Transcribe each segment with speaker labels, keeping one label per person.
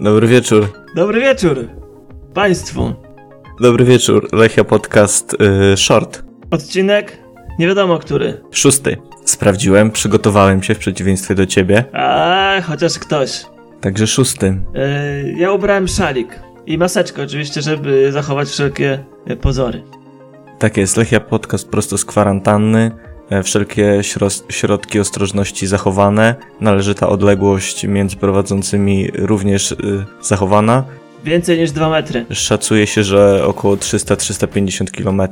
Speaker 1: Dobry wieczór.
Speaker 2: Dobry wieczór Państwu.
Speaker 1: Dobry wieczór. Lechia Podcast y, Short.
Speaker 2: Odcinek nie wiadomo który.
Speaker 1: Szósty. Sprawdziłem, przygotowałem się w przeciwieństwie do ciebie.
Speaker 2: A chociaż ktoś.
Speaker 1: Także szósty.
Speaker 2: Yy, ja ubrałem szalik i maseczkę oczywiście, żeby zachować wszelkie e, pozory.
Speaker 1: Tak jest. Lechia Podcast prosto z kwarantanny. E, Wszelkie śro- środki ostrożności zachowane. Należyta odległość między prowadzącymi również y, zachowana.
Speaker 2: Więcej niż dwa metry.
Speaker 1: Szacuje się, że około 300-350 km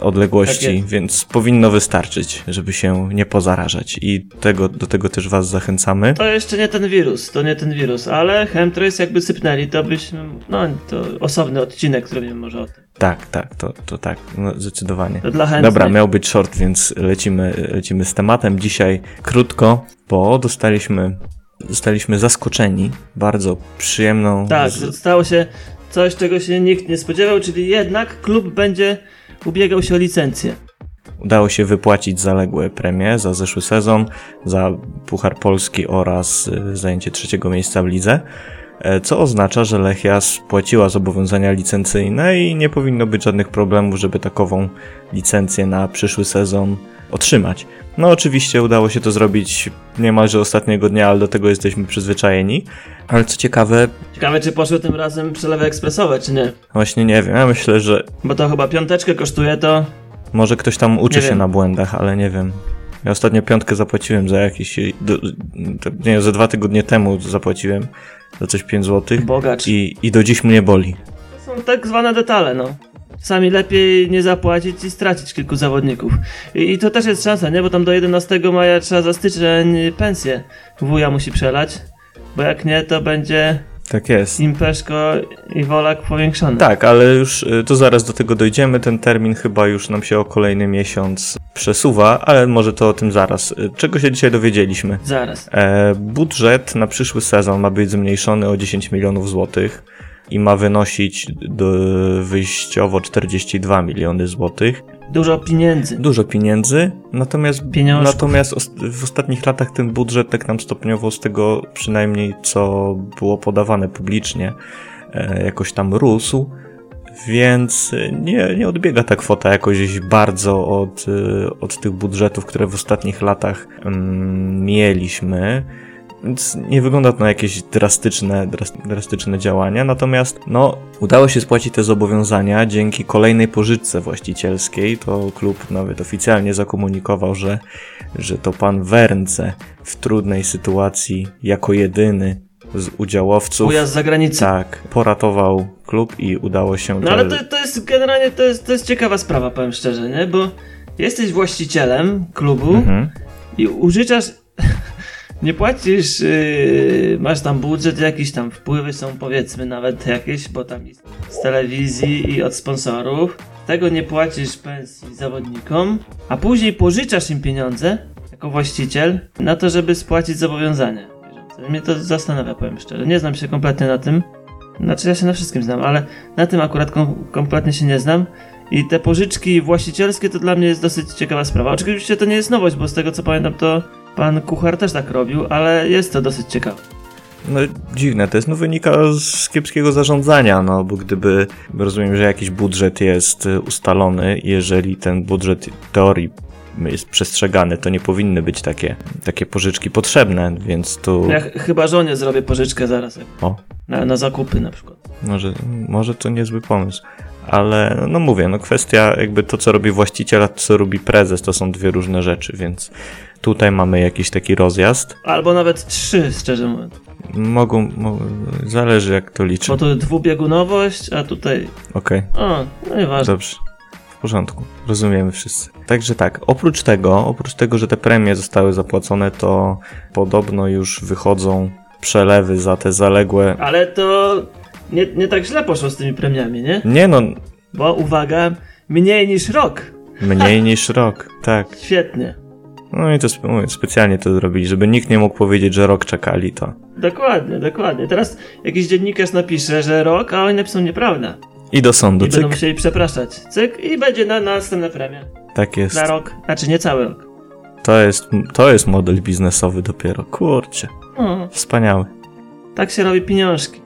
Speaker 1: odległości,
Speaker 2: Tak
Speaker 1: więc powinno wystarczyć, żeby się nie pozarażać. I tego, do tego też Was zachęcamy.
Speaker 2: To jeszcze nie ten wirus, to nie ten wirus, ale chemtrails jakby sypnęli, to byśmy, no to osobny odcinek zrobimy może o tym.
Speaker 1: Tak, tak, to, to tak, no, zdecydowanie.
Speaker 2: To dla chętnych.
Speaker 1: Dobra, miał być short, więc lecimy, lecimy z tematem. Dzisiaj krótko, bo dostaliśmy, zostaliśmy zaskoczeni bardzo przyjemną.
Speaker 2: Tak,
Speaker 1: z-
Speaker 2: stało się coś, czego się nikt nie spodziewał, czyli jednak klub będzie ubiegał się o licencję.
Speaker 1: Udało się wypłacić zaległe premie za zeszły sezon, za Puchar Polski oraz y, zajęcie trzeciego miejsca w lidze, e, co oznacza, że Lechia spłaciła zobowiązania licencyjne i nie powinno być żadnych problemów, żeby takową licencję na przyszły sezon otrzymać. No oczywiście udało się to zrobić niemalże ostatniego dnia, ale do tego jesteśmy przyzwyczajeni. Ale co ciekawe,
Speaker 2: Ciekawe, czy poszły tym razem przelewy ekspresowe, czy nie.
Speaker 1: właśnie nie wiem, ja myślę, że
Speaker 2: Bo to chyba piąteczkę kosztuje, to
Speaker 1: Może ktoś tam uczy
Speaker 2: Nie
Speaker 1: się
Speaker 2: wiem.
Speaker 1: na błędach, ale nie wiem. Ja ostatnio piątkę zapłaciłem za jakieś. Nie wiem, ze dwa tygodnie temu zapłaciłem za coś 5 zł
Speaker 2: bogacz.
Speaker 1: i, i do dziś mnie boli.
Speaker 2: To są tak zwane detale, no. Sami lepiej nie zapłacić i stracić kilku zawodników. I, I to też jest szansa, nie? Bo tam do 11 maja trzeba za styczeń pensję wuja musi przelać. Bo jak nie, to będzie
Speaker 1: Tak jest.
Speaker 2: impeszko i wolak powiększony.
Speaker 1: Tak, ale już y, to zaraz do tego dojdziemy. Ten termin chyba już nam się o kolejny miesiąc przesuwa, ale może to o tym zaraz. Y, Czego się dzisiaj dowiedzieliśmy?
Speaker 2: Zaraz.
Speaker 1: E, budżet na przyszły sezon ma być zmniejszony o 10 milionów złotych i ma wynosić do, wyjściowo 42 miliony złotych.
Speaker 2: Dużo pieniędzy.
Speaker 1: Dużo pieniędzy, natomiast,
Speaker 2: Pieniążków.
Speaker 1: natomiast w ostatnich latach ten budżet tak nam stopniowo z tego przynajmniej co było podawane publicznie e, jakoś tam rósł, więc nie, nie odbiega ta kwota jakoś bardzo od, e, od tych budżetów, które w ostatnich latach mm, mieliśmy. Więc nie wygląda to na jakieś drastyczne, dras- drastyczne działania, natomiast no, udało się spłacić te zobowiązania dzięki kolejnej pożyczce właścicielskiej. To klub nawet oficjalnie zakomunikował, że, że to pan Wernce w trudnej sytuacji jako jedyny z udziałowców
Speaker 2: Wuja z zagranicy.
Speaker 1: tak, poratował klub i udało się
Speaker 2: No ale to, to jest generalnie to jest, to jest ciekawa sprawa, powiem szczerze, nie? Bo jesteś właścicielem klubu
Speaker 1: Mhm.
Speaker 2: i użyczasz. Nie płacisz, yy, masz tam budżet, jakieś tam wpływy są powiedzmy nawet jakieś, bo tam jest z telewizji i od sponsorów. Tego nie płacisz pensji zawodnikom, a później pożyczasz im pieniądze jako właściciel na to, żeby spłacić zobowiązania. Mnie to zastanawia, powiem szczerze. Nie znam się kompletnie na tym. Znaczy ja się na wszystkim znam, ale na tym akurat kom- kompletnie się nie znam. I te pożyczki właścicielskie to dla mnie jest dosyć ciekawa sprawa. Oczywiście to nie jest nowość, bo z tego co pamiętam to pan Kuchar też tak robił, ale jest to dosyć ciekawe.
Speaker 1: No dziwne to jest, no wynika z kiepskiego zarządzania, no bo gdyby, rozumiem, że jakiś budżet jest y, ustalony, jeżeli ten budżet teorii jest przestrzegany, to nie powinny być takie, takie pożyczki potrzebne, więc tu,
Speaker 2: Ja ch- chyba żonie zrobię pożyczkę zaraz,
Speaker 1: o,
Speaker 2: na, na zakupy na przykład.
Speaker 1: może, może to niezły pomysł. Ale no mówię, no kwestia jakby to, co robi właściciel, a to, co robi prezes, to są dwie różne rzeczy, więc tutaj mamy jakiś taki rozjazd.
Speaker 2: Albo nawet trzy, szczerze mówiąc.
Speaker 1: Mogą, mo, zależy jak to liczy.
Speaker 2: Bo to dwubiegunowość, a tutaj...
Speaker 1: Okej.
Speaker 2: O, no nieważne.
Speaker 1: Dobrze. W porządku. Rozumiemy wszyscy. Także tak, oprócz tego, oprócz tego, że te premie zostały zapłacone, to podobno już wychodzą przelewy za te zaległe.
Speaker 2: Ale to nie, nie tak źle poszło z tymi premiami, nie?
Speaker 1: Nie no,
Speaker 2: Bo uwaga, mniej niż rok.
Speaker 1: mniej niż rok. Tak.
Speaker 2: Świetnie.
Speaker 1: No i to mówię, specjalnie to zrobili, żeby nikt nie mógł powiedzieć, że rok czekali to.
Speaker 2: Dokładnie, dokładnie. Teraz jakiś dziennikarz napisze, że rok, a oni napiszą nieprawda.
Speaker 1: I do sądu,
Speaker 2: I będą
Speaker 1: cyk.
Speaker 2: musieli przepraszać. Cyk i będzie na, na następne premie.
Speaker 1: Tak jest.
Speaker 2: Na rok. Znaczy nie cały rok.
Speaker 1: To jest, to jest model biznesowy dopiero. Kurczę.
Speaker 2: O,
Speaker 1: Wspaniały.
Speaker 2: Tak się robi pieniążki.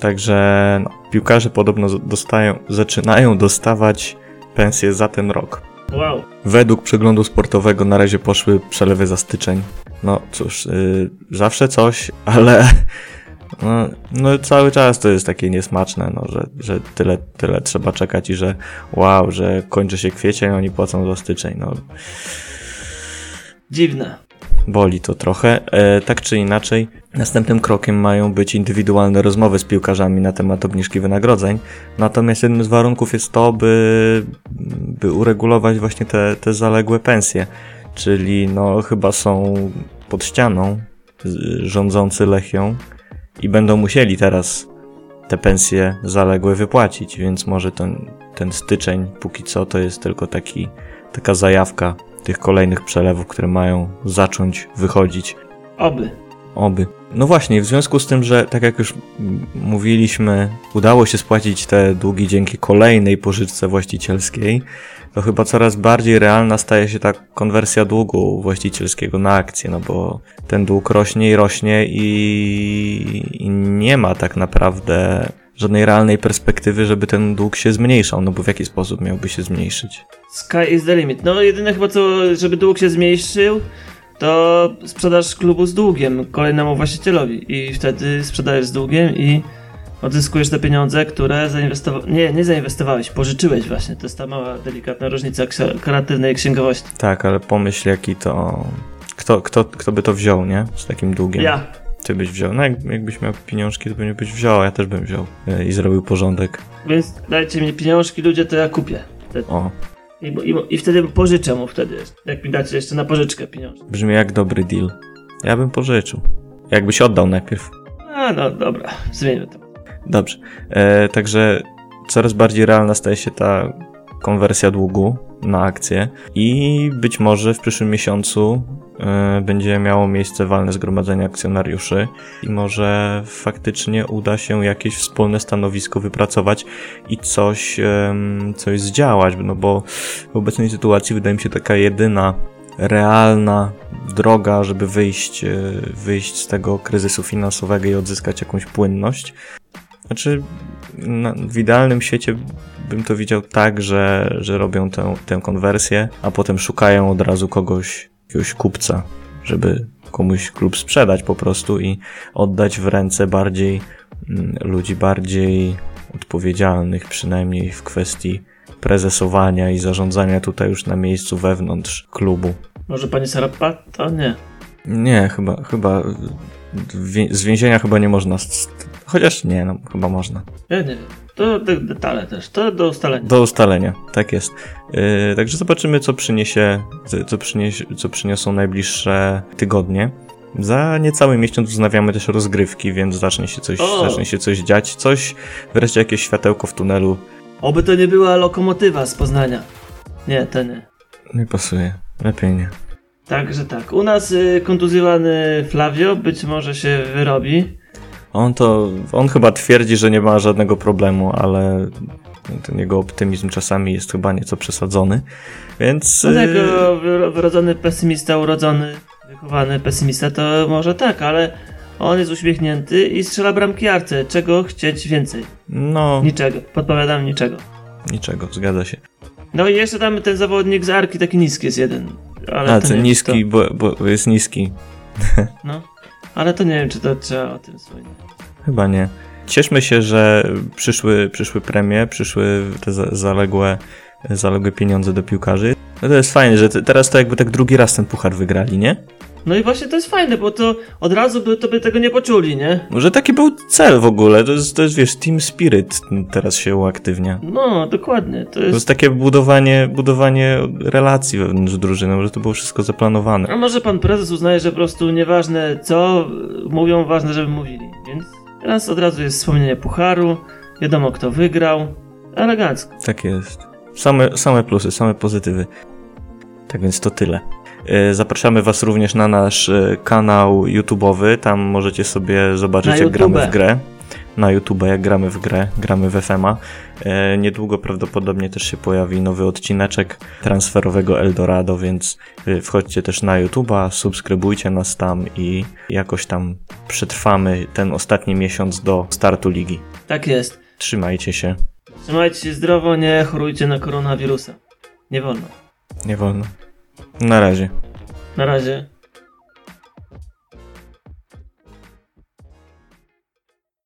Speaker 1: Także no, piłkarze podobno dostają, zaczynają dostawać pensje za ten rok.
Speaker 2: Wow.
Speaker 1: Według przeglądu sportowego na razie poszły przelewy za styczeń. No cóż, yy, zawsze coś, ale no, no, cały czas to jest takie niesmaczne, no, że, że tyle, tyle trzeba czekać i że wow, że kończy się kwiecień, oni płacą za styczeń. No.
Speaker 2: Dziwne.
Speaker 1: Boli to trochę. E, tak czy inaczej, następnym krokiem mają być indywidualne rozmowy z piłkarzami na temat obniżki wynagrodzeń. Natomiast jednym z warunków jest to, by, by uregulować właśnie te, te zaległe pensje. Czyli no chyba są pod ścianą rządzący Lechią i będą musieli teraz te pensje zaległe wypłacić, więc może ten, ten styczeń póki co to jest tylko taki, taka zajawka tych kolejnych przelewów, które mają zacząć wychodzić.
Speaker 2: Oby.
Speaker 1: Oby. No właśnie, w związku z tym, że tak jak już mówiliśmy, udało się spłacić te długi dzięki kolejnej pożyczce właścicielskiej, to chyba coraz bardziej realna staje się ta konwersja długu właścicielskiego na akcję, no bo ten dług rośnie i rośnie i, i nie ma tak naprawdę żadnej realnej perspektywy, żeby ten dług się zmniejszał, no bo w jaki sposób miałby się zmniejszyć?
Speaker 2: Sky is the limit. No jedyne chyba co, żeby dług się zmniejszył, to sprzedaż klubu z długiem kolejnemu właścicielowi i wtedy sprzedajesz z długiem i odzyskujesz te pieniądze, które zainwestowałeś. Nie, nie zainwestowałeś, pożyczyłeś właśnie. To jest ta mała, delikatna różnica kreatywnej księgowości.
Speaker 1: Tak, ale pomyśl jaki to... Kto, kto, kto by to wziął, nie? Z takim długiem.
Speaker 2: Ja.
Speaker 1: Ty byś wziął. No jak, jakbyś miał pieniążki, to pewnie byś wziął, ja też bym wziął e, i zrobił porządek.
Speaker 2: Więc dajcie mi pieniążki, ludzie, to ja kupię. O. I, i, I wtedy pożyczę mu wtedy, jak mi dacie jeszcze na pożyczkę pieniążki.
Speaker 1: Brzmi jak dobry deal. Ja bym pożyczył. Jakbyś oddał najpierw.
Speaker 2: A no dobra, zmieńmy to.
Speaker 1: Dobrze. E, także coraz bardziej realna staje się ta konwersja długu na akcje i być może w przyszłym miesiącu będzie miało miejsce walne zgromadzenie akcjonariuszy i może faktycznie uda się jakieś wspólne stanowisko wypracować i coś, coś zdziałać, no bo w obecnej sytuacji wydaje mi się taka jedyna realna droga, żeby wyjść, e, wyjść z tego kryzysu finansowego i odzyskać jakąś płynność, znaczy, na, w idealnym świecie bym to widział tak, że, że robią tę, tę konwersję, a potem szukają od razu kogoś, jakiegoś kupca, żeby komuś klub sprzedać po prostu i oddać w ręce bardziej mm, ludzi bardziej odpowiedzialnych, przynajmniej w kwestii prezesowania i zarządzania tutaj już na miejscu wewnątrz klubu.
Speaker 2: Może pani Sarapa? To nie.
Speaker 1: Nie, chyba, chyba z więzienia chyba nie można Chociaż nie, no chyba można.
Speaker 2: Ja nie wiem. To detale też, to do ustalenia.
Speaker 1: Do ustalenia, tak jest. Yy, także zobaczymy, co przyniesie, co, przyniesie, co przyniosą najbliższe tygodnie. Za niecały miesiąc wznawiamy też rozgrywki, więc zacznie się coś, zacznie się coś dziać. Coś, wreszcie jakieś światełko w tunelu.
Speaker 2: Oby to nie była lokomotywa z Poznania. Nie, to nie.
Speaker 1: Nie pasuje. Lepiej nie.
Speaker 2: Także tak. U nas y, kontuzjowany Flavio być może się wyrobi.
Speaker 1: On to, on chyba twierdzi, że nie ma żadnego problemu, ale ten jego optymizm czasami jest chyba nieco przesadzony, więc...
Speaker 2: On jako wyrodzony pesymista, urodzony, wychowany pesymista, to może tak, ale on jest uśmiechnięty i strzela bramki arce. Czego chcieć więcej?
Speaker 1: No...
Speaker 2: Niczego. Podpowiadam niczego.
Speaker 1: Niczego, zgadza się.
Speaker 2: No i jeszcze tam ten zawodnik z arki taki niski jest jeden.
Speaker 1: Ale A, ten niski, bo, bo jest niski.
Speaker 2: No. Ale to nie wiem, czy to trzeba o tym wspomnieć.
Speaker 1: Chyba nie. Cieszmy się, że przyszły, przyszły premie, przyszły te zaległe, zaległe pieniądze do piłkarzy. No to jest fajne, że teraz to jakby tak drugi raz ten puchar wygrali, nie?
Speaker 2: No i właśnie to jest fajne, bo to od razu by, to by tego nie poczuli, nie?
Speaker 1: Może taki był cel w ogóle, to jest, to jest wiesz, team spirit teraz się uaktywnia.
Speaker 2: No, dokładnie.
Speaker 1: To jest... to jest takie budowanie, budowanie relacji wewnątrz drużyny, może to było wszystko zaplanowane.
Speaker 2: A może pan prezes uznaje, że po prostu nieważne co mówią, ważne, żeby mówili, więc teraz od razu jest wspomnienie pucharu, wiadomo kto wygrał, elegancko.
Speaker 1: Tak jest. Same, same plusy, same pozytywy. Tak więc to tyle. E, zapraszamy Was również na nasz e, kanał YouTube'owy. Tam możecie sobie zobaczyć, jak gramy w grę. na YouTube, jak gramy w grę, gramy w FMA. E, niedługo prawdopodobnie też się pojawi nowy odcineczek transferowego Eldorado, więc wchodźcie też na YouTube'a, subskrybujcie nas tam i jakoś tam przetrwamy ten ostatni miesiąc do startu ligi.
Speaker 2: Tak jest.
Speaker 1: Trzymajcie się.
Speaker 2: Trzymajcie się zdrowo, nie chorujcie na koronawirusa. Nie wolno.
Speaker 1: Nie wolno. Na razie.
Speaker 2: Na razie.